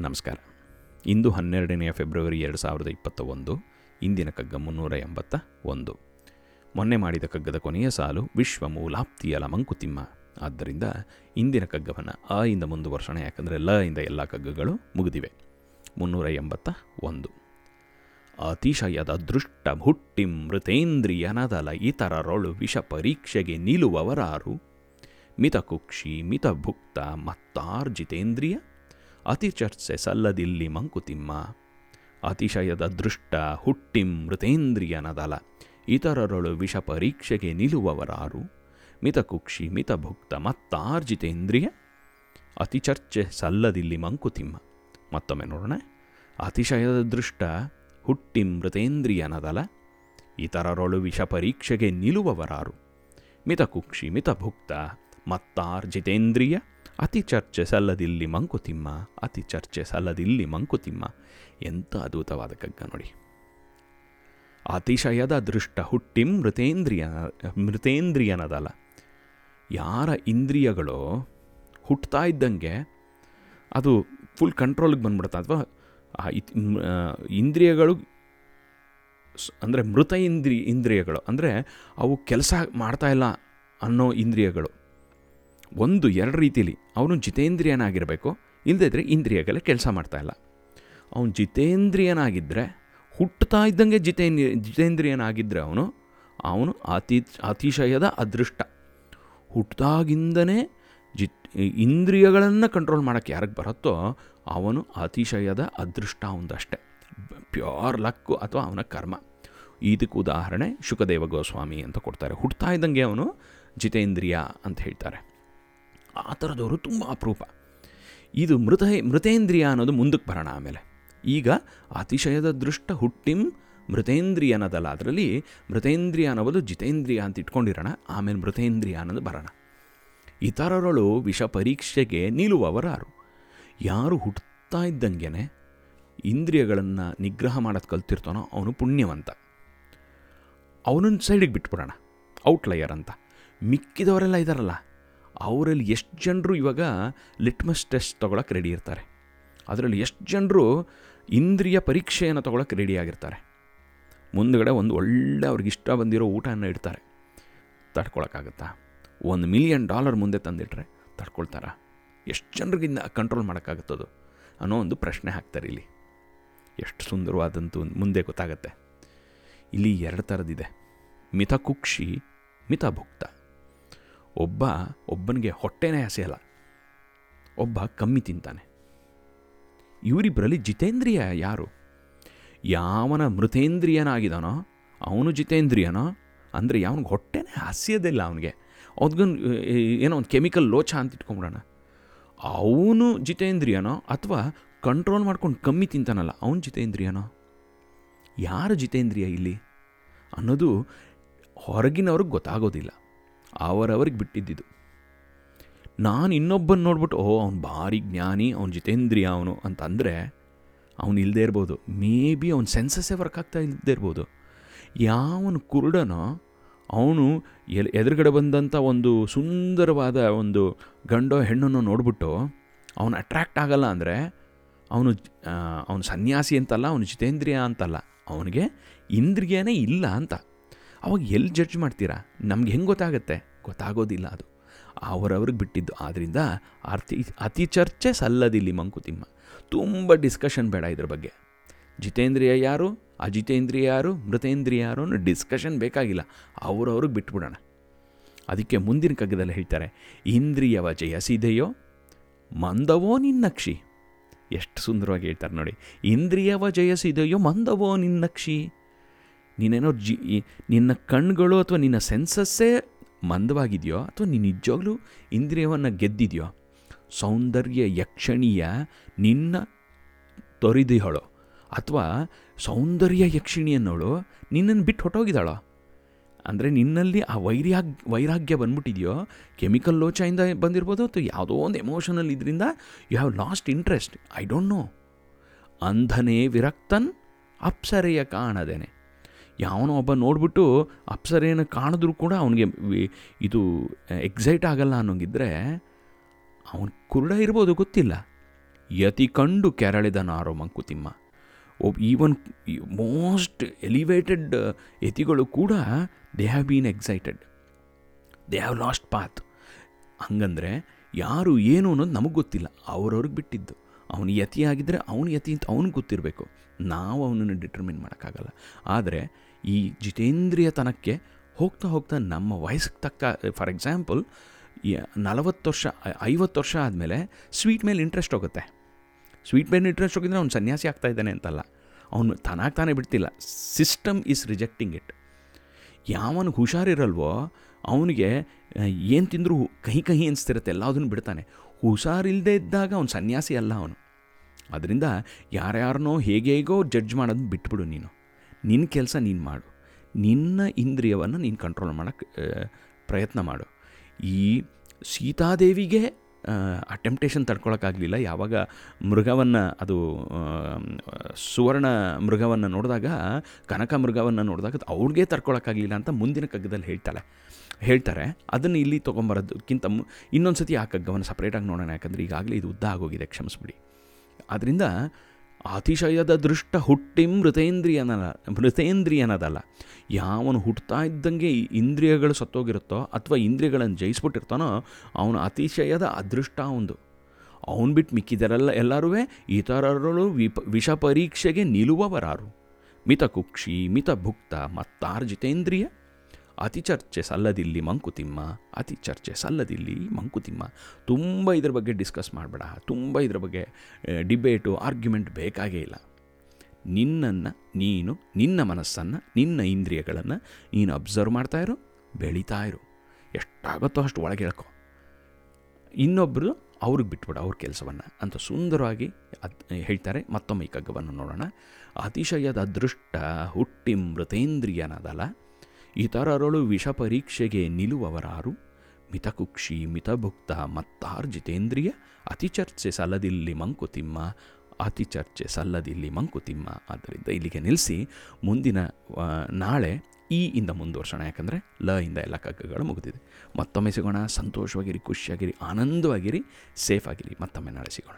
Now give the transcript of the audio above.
ನಮಸ್ಕಾರ. ಇಂದು ಹನ್ನೆರಡನೆಯ ಫೆಬ್ರವರಿ ಎರಡು ಸಾವಿರದ ಇಪ್ಪತ್ತ ಒಂದು ಇಂದಿನ ಕಗ್ಗ ಮುನ್ನೂರ ಎಂಬತ್ತ ಒಂದು. ಮೊನ್ನೆ ಮಾಡಿದ ಕಗ್ಗದ ಕೊನೆಯ ಸಾಲು ವಿಶ್ವ ಮೂಲಾಪ್ತಿಯಲ ಮಂಕುತಿಮ್ಮ ಆದ್ದರಿಂದ ಇಂದಿನ ಕಗ್ಗವನ್ನು ಆ ಇಂದ ಮುಂದುವರ್ಸೋಣ, ಯಾಕಂದರೆ ಲ ಇಂದ ಎಲ್ಲ ಕಗ್ಗಗಳು ಮುಗಿದಿವೆ. ಮುನ್ನೂರ ಎಂಬತ್ತ ಒಂದು. ಅತಿಶಯದ ದೃಷ್ಟ ಹುಟ್ಟಿ ಮೃತೇಂದ್ರಿಯನದಲ ಇತರರೊಳು ವಿಷ ಪರೀಕ್ಷೆಗೆ ನಿಲ್ಲುವವರಾರು ಮಿತಕುಕ್ಷಿ, ಮಿತಭುಕ್ತ ಮತ್ತಾರ್ಜಿತೇಂದ್ರಿಯ ಅತಿ ಚರ್ಚೆ ಸಲ್ಲದಿಲ್ಲಿ ಮಂಕುತಿಮ್ಮ. ಅತಿಶಯದ ದೃಷ್ಟ ಹುಟ್ಟಿಂ ಮೃತೇಂದ್ರಿಯನದಲ ಇತರರೊಳು ವಿಷ ಪರೀಕ್ಷೆಗೆ ನಿಲ್ಲುವವರಾರು ಮಿತಕುಕ್ಷಿ ಮಿತಭುಕ್ತ ಮತ್ತಾರ್ಜಿತೇಂದ್ರಿಯ. ಅತಿ ಚರ್ಚೆ ಸಲ್ಲದಿಲ್ಲಿ ಮಂಕುತಿಮ್ಮ. ಮತ್ತೊಮ್ಮೆ ನೋಡೋಣ. ಅತಿಶಯದ ದೃಷ್ಟ ಹುಟ್ಟಿ ಮೃತೇಂದ್ರಿಯನದಲ ಇತರರೊಳು ವಿಷ ಪರೀಕ್ಷೆಗೆ ನಿಲ್ಲುವವರಾರು ಮಿತಕುಕ್ಷಿ ಮಿತಭುಕ್ತ ಮತ್ತಾರ್ಜಿತೇಂದ್ರಿಯ. ಅತಿ ಚರ್ಚೆ ಸಲ್ಲದಿಲ್ಲಿ ಮಂಕುತಿಮ್ಮ ಅತಿ ಚರ್ಚೆ ಸಲ್ಲದಿಲ್ಲಿ ಮಂಕುತಿಮ್ಮ ಎಂಥ ಅದ್ಭುತವಾದ ಕಗ್ಗ ನೋಡಿ. ಅತಿಶಯದ ದೃಷ್ಟ ಹುಟ್ಟಿ ಮೃತೇಂದ್ರಿಯ ಮೃತೇಂದ್ರಿಯನದಲ್ಲ ಯಾರ ಇಂದ್ರಿಯಗಳು ಹುಟ್ತಾ ಇದ್ದಂಗೆ ಅದು ಫುಲ್ ಕಂಟ್ರೋಲ್ಗೆ ಬಂದ್ಬಿಡುತ್ತೆ ಅಥವಾ ಇಂದ್ರಿಯಗಳು ಅಂದರೆ ಮೃತ ಇಂದ್ರಿ, ಇಂದ್ರಿಯಗಳು. ಅಂದರೆ ಅವು ಕೆಲಸ ಮಾಡ್ತಾ ಇಲ್ಲ ಅನ್ನೋ ಇಂದ್ರಿಯಗಳು. ಒಂದು, ಎರಡು ರೀತಿಲಿ ಅವನು ಜಿತೇಂದ್ರಿಯನಾಗಿರಬೇಕು ಇಲ್ಲದಿದ್ದರೆ ಇಂದ್ರಿಯಗಳೇ ಕೆಲಸ ಮಾಡ್ತಾ ಇಲ್ಲ. ಅವನು ಜಿತೇಂದ್ರಿಯನಾಗಿದ್ದರೆ ಹುಟ್ಟುತ್ತಾ ಇದ್ದಂಗೆ ಜಿತೇಂದ್ರಿಯ ಜಿತೇಂದ್ರಿಯನಾಗಿದ್ದರೆ ಅವನು ಅವನು ಅತಿ, ಅತಿಶಯದ ಅದೃಷ್ಟ. ಹುಟ್ಟಿದಾಗಿಂದನೇ ಜಿ ಇಂದ್ರಿಯಗಳನ್ನು ಕಂಟ್ರೋಲ್ ಮಾಡೋಕ್ಕೆ ಯಾರಿಗೆ ಬರುತ್ತೋ ಅವನು ಅತಿಶಯದ ಅದೃಷ್ಟ ಒಂದಷ್ಟೇ. ಪ್ಯೂರ್ ಲಕ್ಕು ಅಥವಾ ಅವನ ಕರ್ಮ. ಇದಕ್ಕೆ ಉದಾಹರಣೆ ಶುಕದೇವ ಗೋಸ್ವಾಮಿ ಅಂತ ಕೊಡ್ತಾರೆ. ಹುಟ್ತಾ ಇದ್ದಂಗೆ ಅವನು ಜಿತೇಂದ್ರಿಯ ಅಂತ ಹೇಳ್ತಾರೆ. ಥರದವರು ತುಂಬ ಅಪರೂಪ. ಇದು ಮೃತ ಮೃತೇಂದ್ರಿಯ ಅನ್ನೋದು ಮುಂದಕ್ಕೆ ಬರೋಣ ಆಮೇಲೆ. ಈಗ ಅತಿಶಯದ ದೃಷ್ಟ ಹುಟ್ಟಿಂ ಮೃತೇಂದ್ರಿಯನದಲ್ಲ ಅದರಲ್ಲಿ ಮೃತೇಂದ್ರಿಯ ಅನ್ನೋದು ಜಿತೇಂದ್ರಿಯ ಅಂತ ಇಟ್ಕೊಂಡಿರೋಣ, ಆಮೇಲೆ ಮೃತೇಂದ್ರಿಯ ಅನ್ನೋದು ಬರೋಣ. ಇತರರಳು ವಿಷ ಪರೀಕ್ಷೆಗೆ ನಿಲ್ಲುವವರಾರು. ಯಾರು ಹುಟ್ಟುತ್ತಾ ಇದ್ದಂಗೆನೆ ಇಂದ್ರಿಯಗಳನ್ನು ನಿಗ್ರಹ ಮಾಡೋದು ಕಲ್ತಿರ್ತಾನೋ ಅವನು ಪುಣ್ಯವಂತ. ಅವನನ್ನು ಸೈಡಿಗೆ ಬಿಟ್ಬಿಡೋಣ ಔಟ್ಲಯರ್ ಅಂತ. ಮಿಕ್ಕಿದವರೆಲ್ಲ ಇದ್ದಾರಲ್ಲ ಅವರಲ್ಲಿ ಎಷ್ಟು ಜನರು ಇವಾಗ ಲಿಟ್ಮಸ್ ಟೆಸ್ಟ್ ತೊಗೊಳಕ್ಕೆ ರೆಡಿ ಇರ್ತಾರೆ. ಅದರಲ್ಲಿ ಎಷ್ಟು ಜನರು ಇಂದ್ರಿಯ ಪರೀಕ್ಷೆಯನ್ನು ತೊಗೊಳಕ್ಕೆ ರೆಡಿ ಆಗಿರ್ತಾರೆ. ಮುಂದುಗಡೆ ಒಂದು ಒಳ್ಳೆ ಅವ್ರಿಗೆ ಇಷ್ಟ ಬಂದಿರೋ ಊಟನ ಇಡ್ತಾರೆ. ತಡ್ಕೊಳಕ್ಕಾಗತ್ತಾ? ಒಂದು ಮಿಲಿಯನ್ ಡಾಲರ್ ಮುಂದೆ ತಂದಿಟ್ರೆ ತಡ್ಕೊಳ್ತಾರಾ? ಎಷ್ಟು ಜನರಿಗಿಂದ ಕಂಟ್ರೋಲ್ ಮಾಡೋಕ್ಕಾಗುತ್ತದು ಅನ್ನೋ ಒಂದು ಪ್ರಶ್ನೆ ಹಾಕ್ತಾರೆ ಇಲ್ಲಿ. ಎಷ್ಟು ಸುಂದರವಾದಂತೂ ಮುಂದೆ ಗೊತ್ತಾಗತ್ತೆ. ಇಲ್ಲಿ ಎರಡು ಥರದಿದೆ ಮಿತಕುಕ್ಷಿ ಮಿತಭುಕ್ತ ಒಬ್ಬ ಒಬ್ಬನಿಗೆ ಹೊಟ್ಟೆನೇ ಹಸಿಯಲ್ಲ. ಒಬ್ಬ ಕಮ್ಮಿ ತಿಂತಾನೆ. ಇವರಿಬ್ಬರಲ್ಲಿ ಜಿತೇಂದ್ರಿಯ ಯಾರು? ಯಾವನ ಮೃತೇಂದ್ರಿಯನಾಗಿದ್ದಾನೋ, ಅವನು ಜಿತೇಂದ್ರಿಯನೋ, ಅಂದರೆ ಯಾವನಿಗೆ ಹೊಟ್ಟೆನೇ ಹಸಿಯೋದಿಲ್ಲ ಅವನಿಗೆ. ಅವ್ರಿಗೊಂದು ಏನೋ ಒಂದು ಕೆಮಿಕಲ್ ಲೋಚ ಅಂತ ಇಟ್ಕೊಂಬಿಡೋಣ. ಅವನು ಜಿತೇಂದ್ರಿಯನೋ ಅಥವಾ ಕಂಟ್ರೋಲ್ ಮಾಡ್ಕೊಂಡು ಕಮ್ಮಿ ತಿಂತಾನಲ್ಲ, ಅವನು ಜಿತೇಂದ್ರಿಯನೋ? ಯಾರು ಜಿತೇಂದ್ರಿಯ ಇಲ್ಲಿ? ಅನ್ನೋದು ಹೊರಗಿನವ್ರಿಗೆ ಗೊತ್ತಾಗೋದಿಲ್ಲ. ಅವರವ್ರಿಗೆ ಬಿಟ್ಟಿದ್ದಿದ್ದು ನಾನು ಇನ್ನೊಬ್ಬನ ನೋಡ್ಬಿಟ್ಟು ಓ ಅವ್ನು ಭಾರಿ ಜ್ಞಾನಿ, ಅವ್ನು ಜಿತೇಂದ್ರಿಯ ಅವನು ಅಂತಂದರೆ, ಅವನು ಇಲ್ಲದೇ ಇರ್ಬೋದು. ಮೇ ಬಿ ಅವ್ನ ಸೆನ್ಸಸ್ಸೇ ವರ್ಕ್ ಆಗ್ತಾ ಇಲ್ಲದೇ ಇರ್ಬೋದು. ಯಾವನು ಕುರುಡನೋ, ಅವನು ಎಲ್, ಎದುರುಗಡೆ ಬಂದಂಥ ಒಂದು ಸುಂದರವಾದ ಒಂದು ಗಂಡೋ ಹೆಣ್ಣನ್ನು ನೋಡ್ಬಿಟ್ಟು, ಅವನು ಅಟ್ರ್ಯಾಕ್ಟ್ ಆಗಲ್ಲ ಅಂದರೆ, ಅವನು ಅವನು ಸನ್ಯಾಸಿ ಅಂತಲ್ಲ, ಅವನು ಜಿತೇಂದ್ರಿಯ ಅಂತಲ್ಲ, ಅವನಿಗೆ ಇಂದ್ರಿಯನೇ ಇಲ್ಲ ಅಂತ. ಅವಾಗ ಎಲ್ಲಿ ಜಡ್ಜ್ ಮಾಡ್ತೀರಾ? ನಮ್ಗೆ ಹೆಂಗೆ ಗೊತ್ತಾಗತ್ತೆ? ಗೊತ್ತಾಗೋದಿಲ್ಲ ಅದು. ಅವರವ್ರಿಗೆ ಬಿಟ್ಟಿದ್ದು. ಆದ್ದರಿಂದ ಅತಿ ಅತಿ ಚರ್ಚೆ ಸಲ್ಲದಿಲ್ಲಿ ಮಂಕುತಿಮ್ಮ. ತುಂಬ ಡಿಸ್ಕಷನ್ ಬೇಡ ಇದ್ರ ಬಗ್ಗೆ. ಜಿತೇಂದ್ರಿಯ ಯಾರು? ಅಜಿತೇಂದ್ರಿಯ ಯಾರು? ಮೃತೇಂದ್ರಿಯ ಯಾರು ಅನ್ನೋ ಡಿಸ್ಕಷನ್ ಬೇಕಾಗಿಲ್ಲ. ಅವರವ್ರಿಗೆ ಬಿಟ್ಬಿಡೋಣ. ಅದಕ್ಕೆ ಮುಂದಿನ ಕಗ್ಗದಲ್ಲಿ ಹೇಳ್ತಾರೆ, ಇಂದ್ರಿಯವ ಜಯಸಿದೆಯೋ, ಮಂದವೋ ನಿನ್ನಕ್ಷಿ. ಎಷ್ಟು ಸುಂದರವಾಗಿ ಹೇಳ್ತಾರೆ ನೋಡಿ, ಇಂದ್ರಿಯವ ಜಯಸಿದೆಯೋ, ಮಂದವೋ ನಿನ್ನಕ್ಷಿ. ನೀನೇನೋ ಜಿ ನಿನ್ನ ಕಣ್ಗಳು ಅಥವಾ ನಿನ್ನ ಸೆನ್ಸಸ್ಸೇ ಮಂದವಾಗಿದೆಯೋ ಅಥವಾ ನೀನು ನಿಜವಾಗ್ಲೂ ಇಂದ್ರಿಯವನ್ನು ಗೆದ್ದಿದೆಯೋ? ಸೌಂದರ್ಯ ಯಕ್ಷಣೀಯ ನಿನ್ನ ತೊರೆದಿಹಳೋ ಅಥವಾ ಸೌಂದರ್ಯ ಯಕ್ಷಿಣಿ ಅನ್ನೋಳು ನಿನ್ನನ್ನು ಬಿಟ್ಟು ಹೊಟ್ಟೋಗಿದ್ದಾಳೋ ಅಂದರೆ ನಿನ್ನಲ್ಲಿ ಆ ವೈರ್ಯಾಗ್, ವೈರಾಗ್ಯ ಬಂದ್ಬಿಟ್ಟಿದೆಯೋ? ಕೆಮಿಕಲ್ ಲೋಚೆಯಿಂದ ಬಂದಿರ್ಬೋದು ಅಥವಾ ಯಾವುದೋ ಒಂದು ಎಮೋಷನಲ್ ಇದರಿಂದ you have lost interest, I don't know. ಅಂಧನೇ ವಿರಕ್ತನ್ ಅಪ್ಸರೆಯ ಕಾಣದೇನೆ. ಯಾವನೋ ಒಬ್ಬ ನೋಡಿಬಿಟ್ಟು ಅಪ್ಸರೆಯನ್ನು ಕಾಣಿದ್ರೂ ಕೂಡ ಅವನಿಗೆ ಇದು ಎಕ್ಸೈಟ್ ಆಗಲ್ಲ ಅನ್ನೋಂಗಿದ್ರೆ ಅವನು ಕುರುಡ ಇರ್ಬೋದು ಗೊತ್ತಿಲ್ಲ. ಯತಿ ಕಂಡು ಕೆರಳಿದ ನಾರೋ ಮಂಕುತಿಮ್ಮ. ಒಬ್ ಈವನ್ ಮೋಸ್ಟ್ ಎಲಿವೇಟೆಡ್ ಯತಿಗಳು ಕೂಡ, they have been excited. They have lost path. ಹಂಗಂದರೆ ಯಾರು ಏನು ಅನ್ನೋದು ನಮಗೆ ಗೊತ್ತಿಲ್ಲ. ಅವ್ರವ್ರಿಗೆ ಬಿಟ್ಟಿದ್ದು. ಅವನು ಯತಿ ಆಗಿದ್ದರೆ ಅವನು ಯತಿ ಅಂತ ಅವನಿಗೆ ಗೊತ್ತಿರಬೇಕು. ನಾವು ಅವನನ್ನು ಡಿಟರ್ಮಿನ್ ಮಾಡೋಕ್ಕಾಗಲ್ಲ. ಆದರೆ ಈ ಜಿತೇಂದ್ರಿಯತನಕ್ಕೆ ಹೋಗ್ತಾ ಹೋಗ್ತಾ ನಮ್ಮ ವಯಸ್ಸಿಗೆ ತಕ್ಕ, ಫಾರ್ ಎಕ್ಸಾಂಪಲ್ ನಲವತ್ತು ವರ್ಷ ಐವತ್ತು ವರ್ಷ ಆದಮೇಲೆ ಸ್ವೀಟ್ ಮೇಲೆ ಇಂಟ್ರೆಸ್ಟ್ ಹೋಗುತ್ತೆ. ಸ್ವೀಟ್ ಮೇಲೆ ಇಂಟ್ರೆಸ್ಟ್ ಹೋಗಿದ್ರೆ ಅವ್ನು ಸನ್ಯಾಸಿ ಆಗ್ತಾ ಇದ್ದಾನೆ ಅಂತಲ್ಲ. ಅವನು ತನಾಗ್ ತಾನೇ ಬಿಡ್ತಿಲ್ಲ. ಸಿಸ್ಟಮ್ ಈಸ್ ರಿಜೆಕ್ಟಿಂಗ್ ಇಟ್ ಯಾವನು ಹುಷಾರಿರಲ್ವೋ ಅವನಿಗೆ ಏನು ತಿಂದರೂ ಕಹಿ ಕಹಿ ಅನಿಸ್ತಿರುತ್ತೆ, ಎಲ್ಲದನ್ನು ಬಿಡ್ತಾನೆ. ಹುಷಾರಿಲ್ಲದೆ ಇದ್ದಾಗ ಅವನು ಸನ್ಯಾಸಿ ಅಲ್ಲ ಅವನು. ಅದರಿಂದ ಯಾರ್ಯಾರನೋ ಹೇಗೆ ಹೇಗೋ ಜಡ್ಜ್ ಮಾಡೋದು ಬಿಟ್ಬಿಡು ನೀನು. ನಿನ್ನ ಕೆಲಸ ನೀನು ಮಾಡು. ನಿನ್ನ ಇಂದ್ರಿಯವನ್ನು ನೀನು ಕಂಟ್ರೋಲ್ ಮಾಡೋಕ್ಕೆ ಪ್ರಯತ್ನ ಮಾಡು. ಈ ಸೀತಾದೇವಿಗೆ ಅಟೆಂಪ್ಟೇಷನ್ ಟೆಂಪ್ಟೇಷನ್ ತಡ್ಕೊಳಕ್ಕಾಗಲಿಲ್ಲ ಯಾವಾಗ ಮೃಗವನ್ನು ಅದು ಸುವರ್ಣ ಮೃಗವನ್ನು ನೋಡಿದಾಗ, ಕನಕ ಮೃಗವನ್ನು ನೋಡಿದಾಗ ಅವ್ರಿಗೆ ತಡ್ಕೊಳಕ್ಕಾಗಲಿಲ್ಲ ಅಂತ ಮುಂದಿನ ಕಗ್ಗದಲ್ಲಿ ಹೇಳ್ತಾಳೆ. ಹೇಳ್ತಾರೆ. ಅದನ್ನು ಇಲ್ಲಿ ತೊಗೊಂಬರೋದಕ್ಕಿಂತ ಇನ್ನೊಂದು ಸತಿ ಆ ಕಗ್ಗವನ್ನು ಸಪ್ರೇಟಾಗಿ ನೋಡೋಣ. ಯಾಕಂದರೆ ಈಗಾಗಲೇ ಇದು ಉದ್ದ ಆಗೋಗಿದೆ. ಕ್ಷಮಿಸ್ಬಿಡಿ. ಆದ್ದರಿಂದ ಅತಿಶಯದ ದೃಷ್ಟ ಹುಟ್ಟಿ ಮೃತೇಂದ್ರಿಯನ ಮೃತೇಂದ್ರಿಯನದಲ್ಲ. ಯಾವನು ಹುಟ್ಟುತ್ತಾ ಇದ್ದಂಗೆ ಇಂದ್ರಿಯಗಳು ಸತ್ತೋಗಿರುತ್ತೋ ಅಥವಾ ಇಂದ್ರಿಯಗಳನ್ನು ಜಯಿಸ್ಬಿಟ್ಟಿರ್ತಾನೋ ಅವನು ಅತಿಶಯದ ಅದೃಷ್ಟ ಒಂದು. ಅವನು ಬಿಟ್ಟು ಮಿಕ್ಕಿದರೆಲ್ಲ ಎಲ್ಲರೂ ಇತರರು ವಿಪ ವಿಷ ಪರೀಕ್ಷೆಗೆ ನಿಲುವವರಾರು. ಮಿತ ಕುಕ್ಷಿ ಮಿತ ಭುಕ್ತ ಮತ್ತಾರ್ಜಿತೇಂದ್ರಿಯ. ಅತಿ ಚರ್ಚೆ ಸಲ್ಲದಿಲ್ಲಿ ಮಂಕುತಿಮ್ಮ ಅತಿ ಚರ್ಚೆ ಸಲ್ಲದಿಲ್ಲಿ ಮಂಕುತಿಮ್ಮ ತುಂಬ ಇದ್ರ ಬಗ್ಗೆ ಡಿಸ್ಕಸ್ ಮಾಡಬೇಡ, ತುಂಬ ಇದ್ರ ಬಗ್ಗೆ ಡಿಬೇಟು, ಆರ್ಗ್ಯುಮೆಂಟ್ ಬೇಕಾಗೇ ಇಲ್ಲ. ನಿನ್ನನ್ನು, ನೀನು, ನಿನ್ನ ಮನಸ್ಸನ್ನು, ನಿನ್ನ ಇಂದ್ರಿಯಗಳನ್ನು ನೀನು ಅಬ್ಸರ್ವ್ ಮಾಡ್ತಾ ಇರು, ಬೆಳೀತಾ ಇರು. ಎಷ್ಟಾಗುತ್ತೋ ಅಷ್ಟು ಒಳಗೆ ಹೇಳ್ಕೊ. ಇನ್ನೊಬ್ಬರು ಅವ್ರಿಗೆ ಬಿಟ್ಬಿಡು ಅವ್ರ ಕೆಲಸವನ್ನು. ಅಂತ ಸುಂದರವಾಗಿ ಅದ್, ಹೇಳ್ತಾರೆ. ಮತ್ತೊಮ್ಮೆ ಈ ಕಗ್ಗವನ್ನು ನೋಡೋಣ. ಅತಿಶಯದ ಅದೃಷ್ಟ ಹುಟ್ಟಿ ಮೃತೇಂದ್ರಿಯನದಲ್ಲ ಇತರರಳು ವಿಷ ಪರೀಕ್ಷೆಗೆ ನಿಲ್ಲುವವರಾರು ಮಿತಕುಕ್ಷಿ ಮಿತಭುಕ್ತ ಮತ್ತಾರ್ಜಿತೇಂದ್ರಿಯ ಅತಿ ಚರ್ಚೆ ಸಲ್ಲದಿಲ್ಲಿ ಮಂಕುತಿಮ್ಮ ಅತಿ ಚರ್ಚೆ ಸಲ್ಲದಿಲ್ಲಿ ಮಂಕುತಿಮ್ಮ. ಆದ್ದರಿಂದ ಇಲ್ಲಿಗೆ ನಿಲ್ಲಿಸಿ ಮುಂದಿನ ನಾಳೆ ಈ ಇಂದ ಮುಂದುವರ್ಸೋಣ. ಯಾಕಂದರೆ ಲ ಇಂದ ಎಲ್ಲ ಕಗ್ಗಗಳು ಮುಗಿದಿದೆ. ಮತ್ತೊಮ್ಮೆ ಸಿಗೋಣ. ಸಂತೋಷವಾಗಿರಿ, ಖುಷಿಯಾಗಿರಿ, ಆನಂದವಾಗಿರಿ ಸೇಫ್ ಆಗಿರಿ ಮತ್ತೊಮ್ಮೆ ನಾಳೆ ಸಿಗೋಣ.